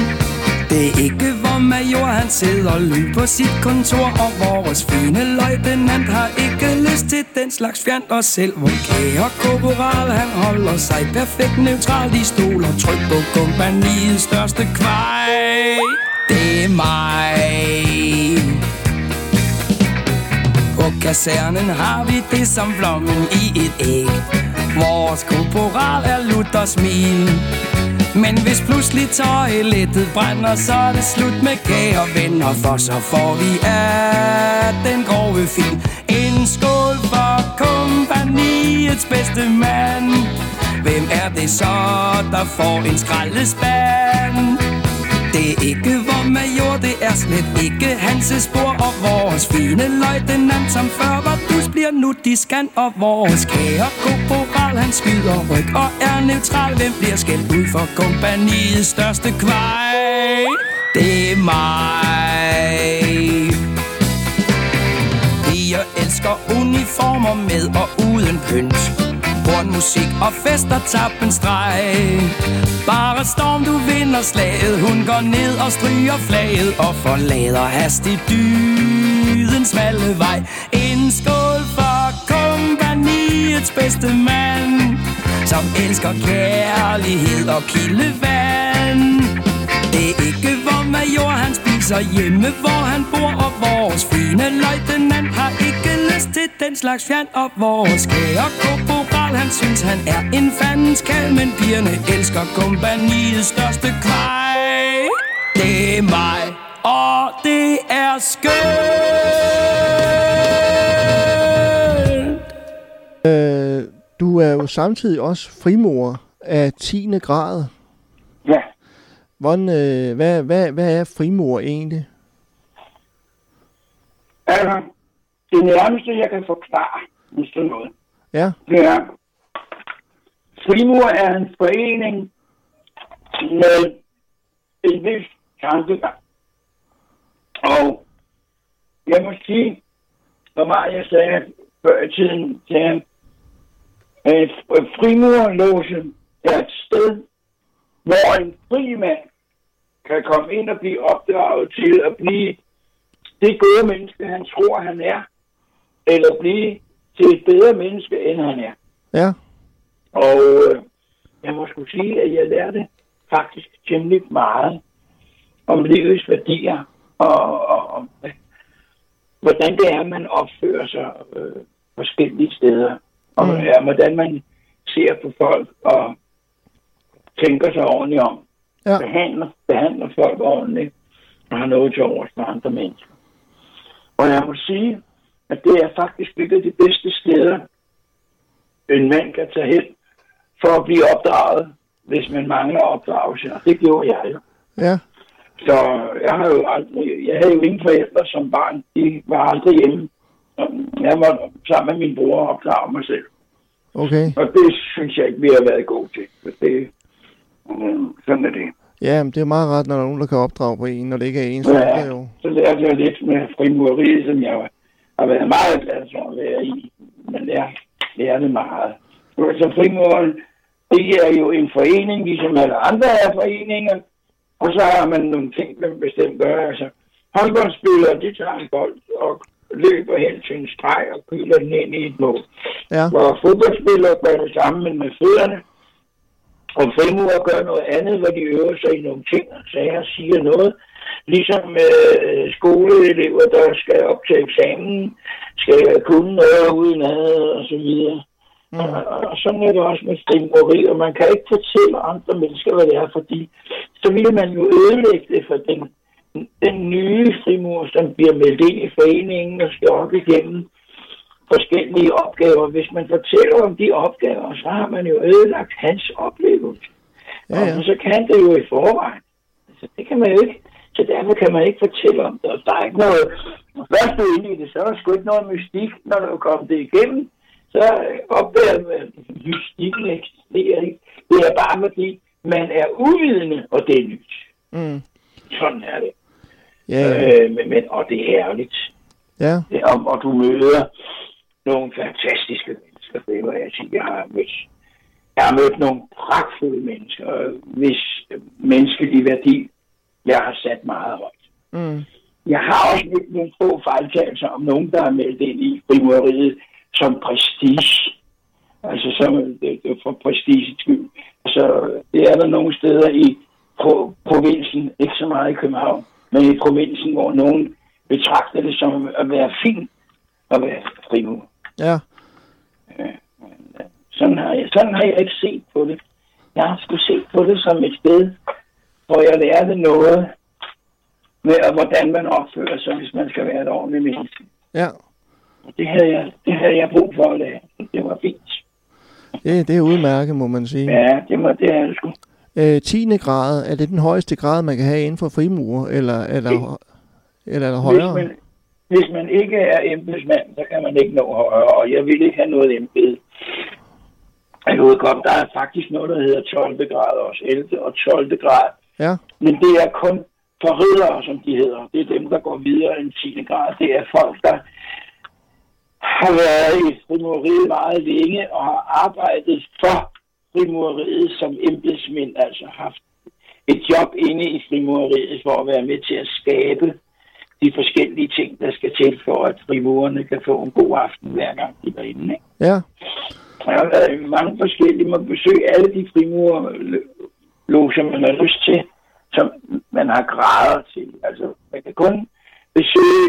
Det er ikke, major han sidder lyd på sit kontor Og vores fine løjtnant har ikke lyst til den slags fjern Og selv hvor kære korporal han holder sig perfekt neutral. De stoler tryk på kompaniets største kvej. Det er mig. På kasernen har vi det som flommen i et æg. Vores korporal er lutter smil men hvis pludselig toilettet brænder, så er det slut med kære venner, for så får vi af den grove fil. En skål for kompaniets bedste mand. Hvem er det så, der får en skraldespand? Det er ikke vor major, det er slet ikke hans spor Og vores fine løjtenant, som før var bliver nu diskant Og vores kære korporal, han skyder ryg og er neutral. Hvem bliver skældt ud for kompaniets største kvej? Det er mig. Piger elsker uniformer med og uden pynt. Hornmusik og fester tappen streg. Bare storm, du vinder slaget. Hun går ned og stryger flaget Og forlader hastigt dydens smalle vej livets bedste mand Som elsker kærlighed og kildevand. Det er ikke hvor major han spiser hjemme, hvor han bor Og vores fine løjtnant har ikke lyst til den slags fjern. Og vores kære korporal, han synes han er en fandens kald Men pigerne elsker kompaniets største kvej. Det er mig, og det er skønt. Øh, du er jo samtidig også frimor af 10. grad. Ja, Hvordan, øh, hvad, hvad, hvad er frimor egentlig? altså, det nærmeste, jeg kan forklare med sådan noget, Ja, det er, Frimur er en forening med en vis tankegang. Og jeg må sige, hvor meget jeg sagde før i tiden til at frimurlåse er et sted, hvor en fri mand kan komme ind og blive opdraget til at blive det gode menneske, han tror, han er, eller blive til et bedre menneske, end han er. ja, Og øh, jeg må skulle sige, at jeg lærte faktisk temmelig meget om livets værdier, og, og øh, hvordan det er, man opfører sig øh, forskellige steder, og Mm. mm. ja, hvordan man ser på folk og tænker sig ordentligt om, ja, behandler, behandler folk ordentligt, og har noget til overs for andre mennesker. Og jeg må sige, at det er faktisk et af de bedste steder, en mand kan tage hen for at blive opdraget, hvis man mangler opdragelse. Og det gjorde jeg jo. ja, Så jeg har jo aldrig, jeg havde jo ingen forældre som barn. De var aldrig hjemme. Jeg var sammen med min bror og opdrage mig selv. okay. Og det synes jeg ikke, vi har været gode til. Det, mm, sådan er det. Ja, men det er meget ret, når der er nogen, der kan opdrage på en, når det ikke er ens Ja. jo. Så lærte jeg lidt med frimureriet, som jeg har været meget glad for at være i. Men jeg lærte meget. Så frimuren, det er jo en forening, ligesom alle andre er foreninger. Og så har man nogle ting, man bestemt gør. Altså, håndboldspillere, de tager en bold og løber hen til en streg og køler den ind i et mål. Ja, Hvor fodboldspillere gør det samme, men med fødderne. Og frimurer gør noget andet, hvor de øver sig i nogle ting og sager siger noget. Ligesom øh, skoleelever, der skal op til eksamen, skal kunne noget uden ad og så videre. Mm. Og, og sådan er det også med frimureri, og man kan ikke fortælle andre mennesker, hvad det er, fordi så vil man jo ødelægge det for den, den nye frimur, som bliver meldt ind i foreningen og skal op igennem forskellige opgaver. Hvis man fortæller om de opgaver, så har man jo ødelagt hans oplevelse. Ja, ja. Og så kan det jo i forvejen. Altså, det kan man jo ikke. Så derfor kan man ikke fortælle om det. Og der er ikke noget... Når først du er inde i det, så er der sgu ikke noget mystik, når du kommer det igennem. Så opdager man, mystikken eksisterer ikke. Det er bare fordi, man er uvidende, og det er nyt. Mm. Sådan er det. Ja, ja. Øh, men, men, og det er ærligt. ja. Det er, og, og du møder nogle fantastiske mennesker. Det var jeg sige. Jeg har mødt, jeg har mødt nogle pragtfulde mennesker, hvis menneskelige værdi, jeg har sat meget højt. Mm. Jeg har også mødt nogle få fejltagelser om nogen, der er meldt ind i frimureriet som prestige. Altså som det, det er for prestige skyld. Altså, det er der nogle steder i pro, provinsen, ikke så meget i København, men i provinsen, hvor nogen betragter det som at være fin at være frimur. Ja. Sådan har, jeg, sådan har jeg ikke set på det. Jeg har sgu set på det som et sted, hvor jeg lærte noget med, hvordan man opfører sig, hvis man skal være et ordentligt menneske. Ja. Det havde jeg, det havde jeg brug for at lære. Det var fint. Det, det er udmærket, må man sige. Ja, det var det, er det sgu. Øh, 10. grad, er det den højeste grad, man kan have inden for frimur, eller, eller, eller er der Hvis højere? man, hvis man ikke er embedsmand, så kan man ikke nå højere, og jeg vil ikke have noget embede. Jeg ved godt, der er faktisk noget, der hedder 12. grad også, 11. og 12. grad. Ja, Men det er kun forridere, som de hedder. Det er dem, der går videre end 10. grad. Det er folk, der har været i frimureriet meget længe og har arbejdet for frimureriet som embedsmænd, altså haft et job inde i frimureriet for at være med til at skabe de forskellige ting, der skal til for, at frimurerne kan få en god aften hver gang de er inde. Ikke? ja, Der har været mange forskellige. Man besøge alle de frimurloger, man har lyst til, som man har grader til. Altså, man kan kun besøge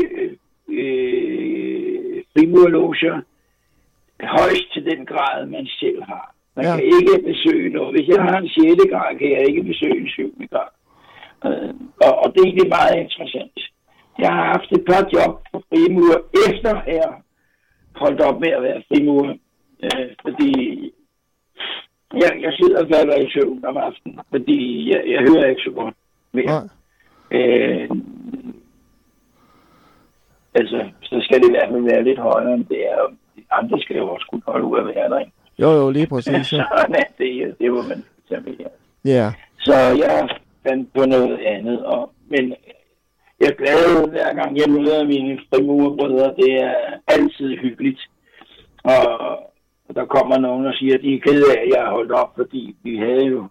øh, frimurloger højst til den grad, man selv har. Man Ja. kan ikke besøge noget. Hvis jeg har en 6. grad, kan jeg ikke besøge en 7. grad. Øh, og, og det er egentlig meget interessant. Jeg har haft et par job på frimur, efter jeg holdt op med at være frimur. Øh, fordi jeg, jeg sidder og falder i søvn om aftenen, fordi jeg, jeg hører ikke så godt mere. nej. Øh, altså, så skal det i hvert fald være lidt højere, end det er. Andre skal jo også kunne holde ud der, ikke? Jo, jo, lige præcis. Ja. Så nej, det, det var man her. ja. Så jeg fandt på noget andet. Og, men jeg er glad hver gang jeg møder mine frimurbrødre. Det er altid hyggeligt. Og der kommer nogen og siger, at de er kede af, at jeg har holdt op, fordi vi havde jo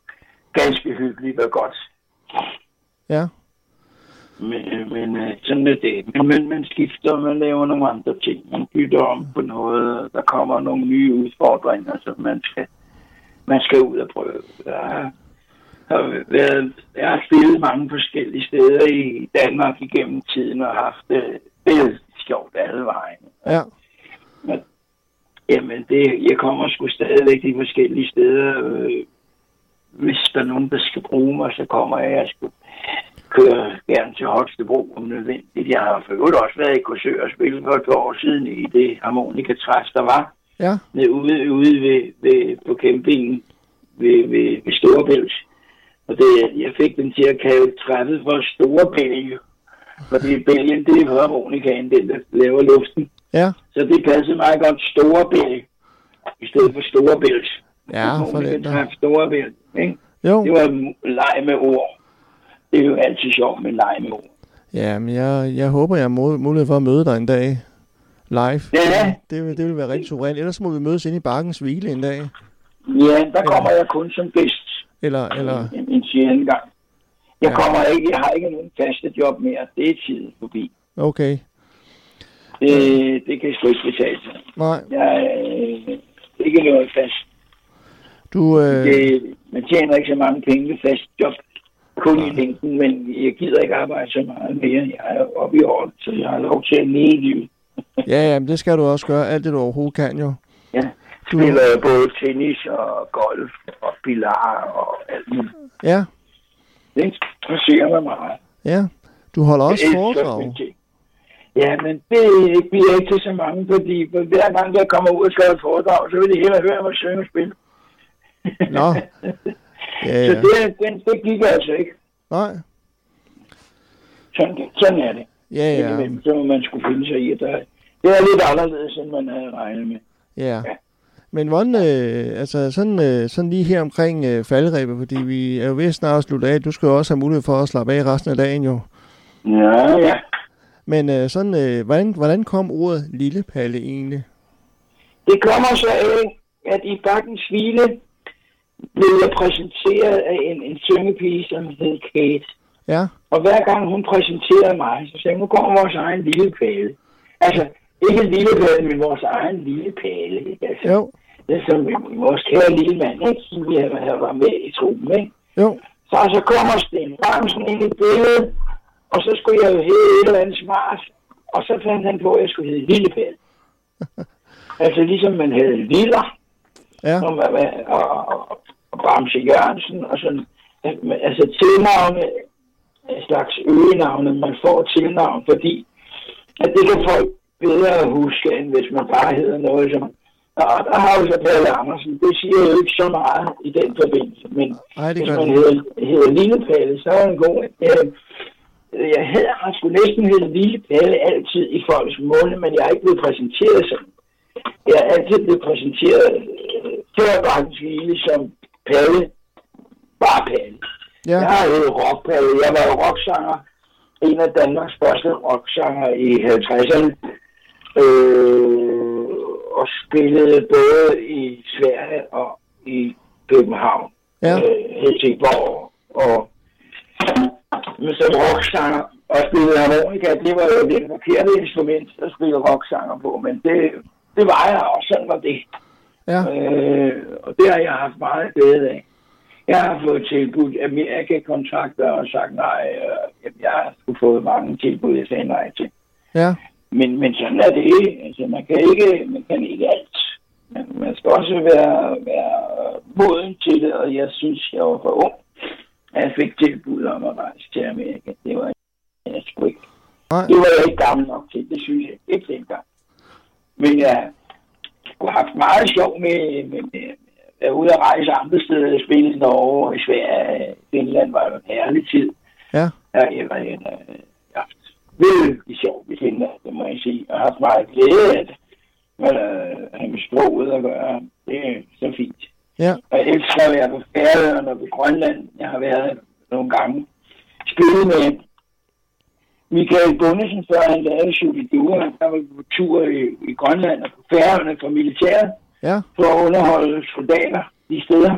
ganske hyggeligt og godt. Ja, Men, men øh, sådan er det. Men, men man skifter, man laver nogle andre ting. Man bytter om på noget. Der kommer nogle nye udfordringer, som man skal, man skal ud og prøve. Der har, været, jeg har spillet mange forskellige steder i Danmark igennem tiden og haft det vældig sjovt alle vejen. ja, Jamen, det, jeg kommer sgu stadigvæk de forskellige steder. Øh, hvis der er nogen, der skal bruge mig, så kommer jeg. Jeg skal køre gerne til Holstebro om nødvendigt. Jeg har for øvrigt også været i Korsør og spillet for et par år siden i det harmonikatræf, der var ja, nede ude, ude ved, ved, på campingen ved, ved, ved Storebælt. Og det, jeg fik den til at kalde træffet for Storebælge. Fordi bælgen, det er harmonikaen, den der laver luften. ja, Så det passede meget godt Storebælt i stedet for Storebælt. Ja, for den der. der. Storebælt, ikke? jo. Det var en leg med ord. Det er jo altid sjovt med leg med ord. Ja, men jeg, jeg håber, jeg har mu- mulighed for at møde dig en dag live. Ja. Det, vil- det vil være rigtig suverænt. Ellers må vi mødes inde i Bakkens Hvile en dag. Ja, der kommer jeg kun som gæst. Eller, eller, en, en sjældent gang. Jeg Ja. kommer ikke, jeg har ikke nogen faste job mere. Det er tiden forbi. okay. Det, det kan jeg sgu ikke betale sig. Nej, Jeg øh, ikke noget fast. du, øh, Det, man tjener ikke så mange penge ved fast job. Kun i længden, men jeg gider ikke arbejde så meget mere. Jeg er oppe i året, så jeg har lov til at leve livet. ja, ja, men det skal du også gøre. Alt det, du overhovedet kan jo. Ja. Spiller både tennis og golf og pilar og alt muligt. ja, Det interesserer mig meget. ja. Du holder også foredrag. Ja, men det bliver ikke til så mange, fordi hver gang jeg kommer ud og skal have foredrag, så vil de hellere høre mig synge og spille. Nå. Ja, Så ja. det, det, det gik altså ikke. Nej. Sådan, sådan er det. Ja, ja. Indimellem, Så må man skulle finde sig i, at der, det er lidt anderledes, end man havde regnet med. Ja. Men hvordan, øh, altså sådan, øh, sådan lige her omkring øh, falderæbet, fordi vi er jo ved at snart slutte af. Du skal jo også have mulighed for at slappe af resten af dagen jo. Ja, ja. Men øh, sådan, øh, hvordan, hvordan kom ordet Lille Palle egentlig? Det kommer så af, at i Bakkens Hvile blev jeg præsenteret af en, en syngepige, som hed Kate. Ja, Og hver gang hun præsenterede mig, så sagde hun, nu kommer vores egen lille pæle. Altså, ikke en lille pæle, men vores egen lille pæle. Ikke? Altså, jo, Det er som vores kære lille mand, ikke? som vi har har været med i truppen. Ikke? jo, Så, så kommer Sten Bramsen ind i billedet, og så skulle jeg jo hedde et eller andet smart. Og så fandt han på, at jeg skulle hedde Lille Pæl. altså ligesom man hed Liller, ja, og, og, og Bramse Jørgensen, og sådan. Altså tilnavne, en slags øgenavne, man får tilnavn, fordi at det kan folk bedre huske, end hvis man bare hedder noget som Nå, der har jo så Palle Andersen. Det siger jo ikke så meget i den forbindelse, men Ej, hvis man hedder, hedder Lille Palle, så er det en god. Øh, jeg hedder, har sgu næsten hedder Lille Palle altid i folks munde, men jeg er ikke blevet præsenteret sådan. Jeg er altid blevet præsenteret øh, før Bakkens Hvile som Palle, bare Palle. ja, Jeg har heddet rockpalle. Jeg var jo rocksanger. En af Danmarks første rocksanger i 50'erne. Øh, og spillede både i Sverige og i København. ja, Øh, Helsingborg. Og men som rocksanger og spillede harmonika, det var jo det forkerte instrument at spille rocksanger på, men det, det var jeg, og sådan var det. Ja, Øh, og det har jeg haft meget glæde af. Jeg har fået tilbudt Amerika-kontrakter og sagt nej. Øh, jeg har sgu fået mange tilbud, jeg sagde nej til. ja, Men, men sådan er det ikke. Altså, man kan ikke, man kan ikke alt. Men man skal også være, være moden til det, og jeg synes, jeg var for ung. Jeg fik tilbud om at rejse til Amerika. Det var jeg sgu ikke. nej, Det var jeg ikke gammel nok til. Det synes jeg ikke dengang. Men jeg har haft meget sjov med, med, med at være ude at rejse andre steder. Spille i Norge og i Sverige. Finland var jo en herlig tid. ja, Ja, jeg har jeg har haft virkelig sjov i Finland, det må jeg sige. Og har haft meget glæde af det. Men øh, have med sproget at gøre, det er så fint. ja, Og jeg elsker at være på Færøerne og på Grønland. Jeg har været nogle gange. Spillet med Michael Bundesen, før han lavede Shubidua. Han var på tur i, i Grønland og på Færøerne for militæret ja, for at underholde soldater de steder.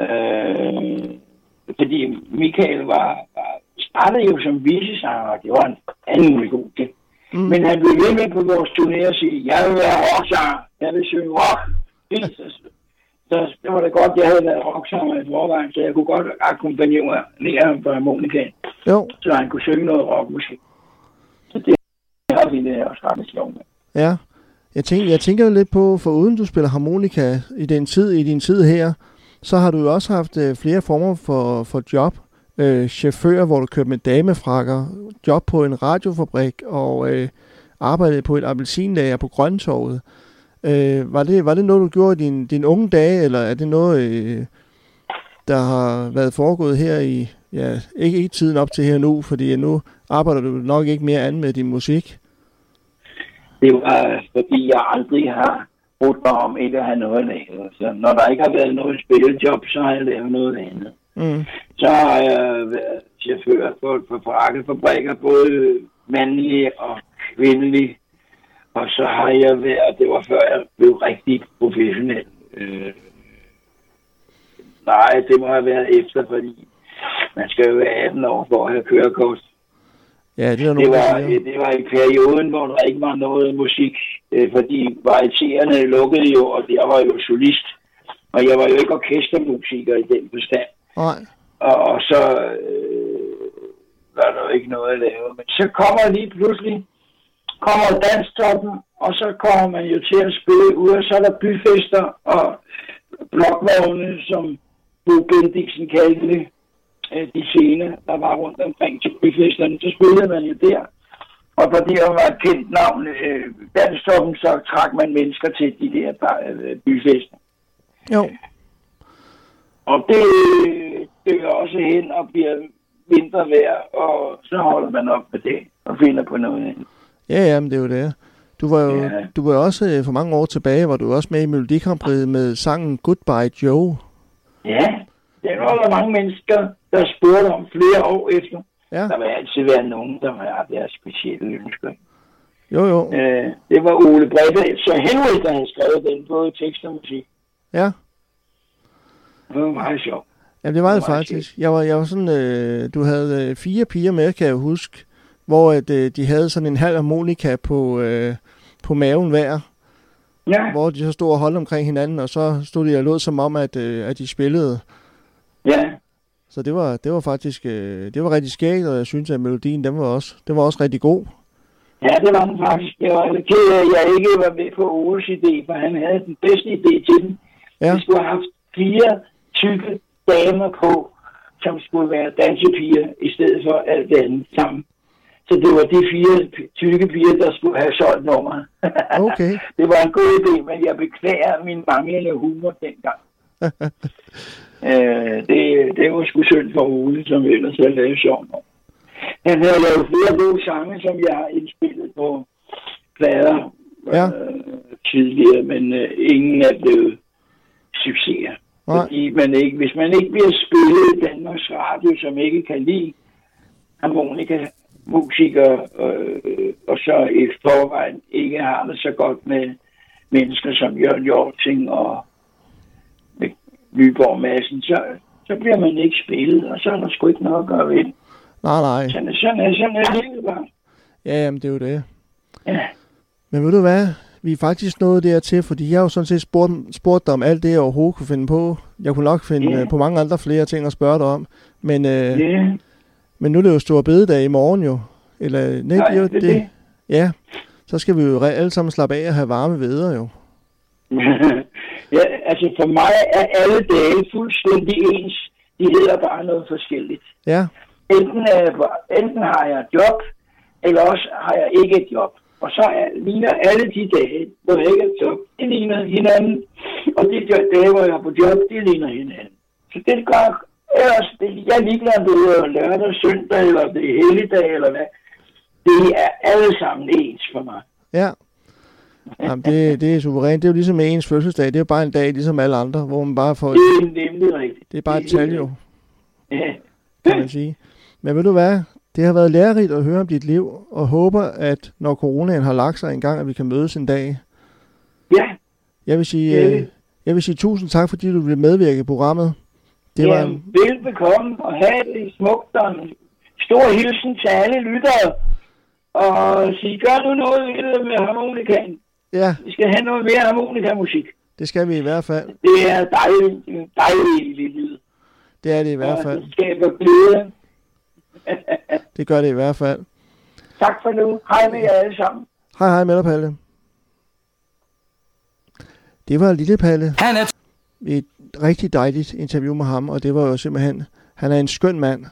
Øh, fordi Michael var, var startede jo som visesanger, og det var en anden god. Mm. Mm. Men han blev ved med på vores turné og sige, jeg vil være rocksanger, jeg vil synge rock. Så, så det var det godt, jeg havde været rocksanger i forvejen, så jeg kunne godt akkompagnere ham på harmonikaen, jo, så han kunne synge noget rockmusik. Så det har vi det også ret sjovt med. ja. Jeg tænker, jeg tænker lidt på, for uden du spiller harmonika i den tid, i din tid her, så har du jo også haft øh, flere former for, for job. Øh, chauffør, hvor du kørte med damefrakker, job på en radiofabrik og øh, arbejdede på et appelsinlager på Grøntorvet. Øh, var, det, var det noget, du gjorde i din, din unge dage, eller er det noget, øh, der har været foregået her i, ja, ikke, ikke tiden op til her nu, fordi nu arbejder du nok ikke mere an med din musik? Det var, fordi jeg aldrig har brugt mig om ikke at have noget at lave. Så når der ikke har været noget spillejob, så har jeg lavet noget andet. Mm. Så har jeg været chauffør på, på frakkefabrikker, både mandlige og kvindelige. Og så har jeg været, det var før jeg blev rigtig professionel. Øh, nej, det må have været efter, fordi man skal jo være 18 år for at have kørekort. Ja, det er Det var, siger. det var i perioden, hvor der ikke var noget musik, øh, fordi varietererne lukkede jo, og jeg var jo solist. Og jeg var jo ikke orkestermusiker i den forstand. Nej, Og, og så øh, var der jo ikke noget at lave. Men så kommer lige pludselig kommer danstoppen, og så kommer man jo til at spille ude, og så er der byfester og blokvogne, som Bo Bendiksen kaldte det, øh, de scener, der var rundt omkring til byfesterne. Så spillede man jo der. Og fordi jeg var et kendt navn, øh, danstoppen, så trak man mennesker til de der øh, byfester. Jo. Og det dør også hen og bliver mindre værd, og så holder man op med det og finder på noget andet. Ja, ja, men det er jo det. Du var jo Ja. du var jo også øh, for mange år tilbage, var du også med i Melodi Grand Prix med sangen Goodbye Joe. Ja, det var der mange mennesker, der spurgte om flere år efter. Ja, Der vil altid være nogen, der har deres specielle ønsker. jo jo. Øh, det var Ole Bredal, så Henrik, der havde skrevet den, både tekst og musik. Ja. Det var meget sjovt. Ja, det var det Det var faktisk. Jeg var, jeg var sådan, øh, du havde øh, fire piger med, kan jeg huske, hvor at, øh, de havde sådan en halv harmonika på, øh, på maven hver, Ja, hvor de så stod og holdt omkring hinanden, og så stod de og lod som om, at, øh, at de spillede. ja. Så det var, det var faktisk, øh, det var rigtig skægt, og jeg synes, at melodien, den var også, den var også rigtig god. Ja, det var den faktisk. Jeg var lidt ked af, at jeg ikke var med på Oles idé, for han havde den bedste idé til den. Ja, Vi skulle have haft fire tykke damer på, som skulle være dansepiger, i stedet for alt det andet sammen. Så det var de fire tykke piger, der skulle have solgt nummeret. okay. det var en god idé, men jeg beklager min manglende humor dengang. øh, det, det var sgu synd for Ole, som ellers havde lavet sjov nummer. Han havde lavet flere gode sange, som jeg har indspillet på plader Ja. øh, tidligere, men øh, ingen er blevet succeser. Nej. Fordi man ikke, hvis man ikke bliver spillet i Danmarks Radio, som ikke kan lide harmonika musikere, øh, og så i forvejen ikke har det så godt med mennesker som Jørgen Jorting og Nyborg Madsen, så, så bliver man ikke spillet, og så er der sgu ikke noget at gøre ved det. Nej, nej. Sådan, er- sådan, er- sådan er livet bare. Ja, jamen, det er jo det. Ja. Men ved du hvad? Vi er faktisk nået dertil, fordi jeg har jo sådan set spurgt, spurgt dig om alt det, jeg overhovedet kunne finde på. Jeg kunne nok finde Ja. yeah. på mange andre flere ting at spørge dig om. Men, øh, Ja, men nu er det jo stor bededag i morgen jo. Eller, nej, nej, det er jo det, er det. Ja, så skal vi jo alle sammen slappe af og have varme veder jo. ja, altså for mig er alle dage fuldstændig ens. De hedder bare noget forskelligt. Ja, Enten, er enten har jeg et job, eller også har jeg ikke et job. Og så er, ligner alle de dage, hvor jeg ikke et job, de ligner hinanden. Og de dage, hvor jeg er på job, de ligner hinanden. Så det gør, ellers, det, jeg er ligeglad, om det er lørdag, søndag, eller det er helligdag, eller hvad. Det er alle sammen ens for mig. ja. Jamen, det, det er suverænt. Det er jo ligesom med ens fødselsdag. Det er jo bare en dag, ligesom alle andre, hvor man bare får... Det er nemlig rigtigt. Det er bare et tal jo, Ja. kan man sige. Men ved du hvad? Det har været lærerigt at høre om dit liv, og håber, at når coronaen har lagt sig en gang, at vi kan mødes en dag. ja. Jeg vil sige, øh, jeg vil sige tusind tak, fordi du ville medvirke i programmet. Det var, Jamen, velbekomme og have det smukt og en stor hilsen til alle lyttere. Og sige, gør du noget ved det med harmonikaen. ja, Vi skal have noget mere harmonikamusik. det skal vi i hvert fald. Det er dejligt, en dejlig lyd. Det er det i hvert Og fald. det skaber glæde. Det gør det i hvert fald. tak for nu. Hej med jer alle sammen. Hej hej med dig, Palle. Det var Lille Palle. Han er Et rigtig dejligt interview med ham, og det var jo simpelthen, han er en skøn mand.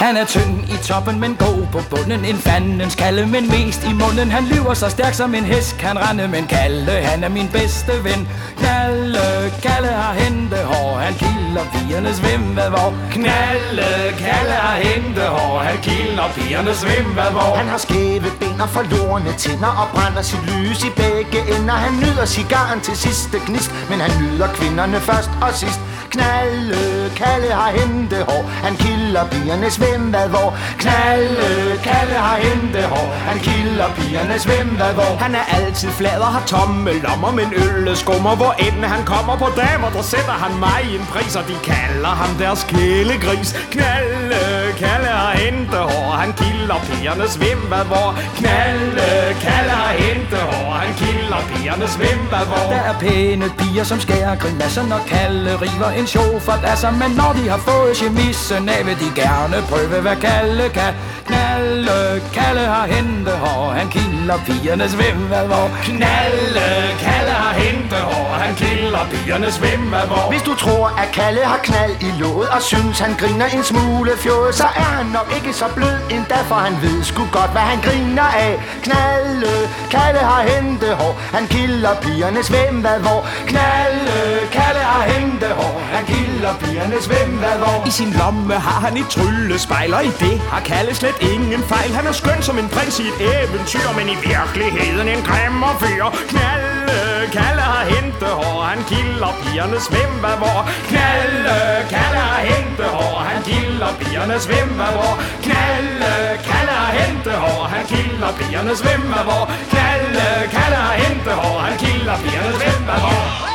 Han er tynd i toppen, men god på bunden. En fandens kalde, men mest i munden. Han lyver så stærk som en hest kan rende. Men Kalle, han er min bedste ven. Kalle, Kalle har hentehår Han kilder pigernes hvem hvad hvor. Knalle, Kalle har hentehår Han kilder pigernes hvem hvad hvor. Han har skæve ben og forlorene tænder Og brænder sit lys i begge ender. Han nyder cigaren til sidste gnist Men han nyder kvinderne først og sidst. Knalle, Kalle har hentehår Han kilder pigernes hvem hvad hvor? Knalle, Kalle har hentehår Han kilder pigernes hvem hvad hvor? Han er altid flad og har tomme lommer, men ølle skummer, hvor end han kommer på damer, der sætter han mig i en pris, og de kalder ham deres kælegris. Knalle, Kalle har hentehår, han kilder pigernes hvor Knalle, Kalle har hentehår, han kilder pigernes hvor Der er pæne piger, som skærer grimasser, når Kalle river en show for dasser. Men når de har fået chemissen af, vil de gerne prøve, hvad Kalle kan. Knalle, Kalle har hentehår, han kilder pigernes hvor Knalle, Kalle har hentehår, han kilder pigernes hvor Hvis du tror, at Kalle har knald i låget Og synes, han griner en smule fjået Så er han nok ikke så blød endda For han ved sgu godt, hvad han griner af. Knalle, Kalle har hentehår. Han kilder pigernes hvor. Knalle, Kalle har hentehår. Han kilder pigernes hvor. I sin lomme har han et tryllespejl Og i det har Kalle slet ingen fejl. Han er skøn som en prins i et eventyr Men i virkeligheden en grimmer fyr. Knalle, Kalle har hentehår Han kilder pigernes hvor? Knalle, Kalle har hentehår Han kilder pigernes hvor? Knalle, Kalle har hentehår Han kilder pigernes hvor? Knalle, Kalle har hentehår Han kilder pigernes hvor?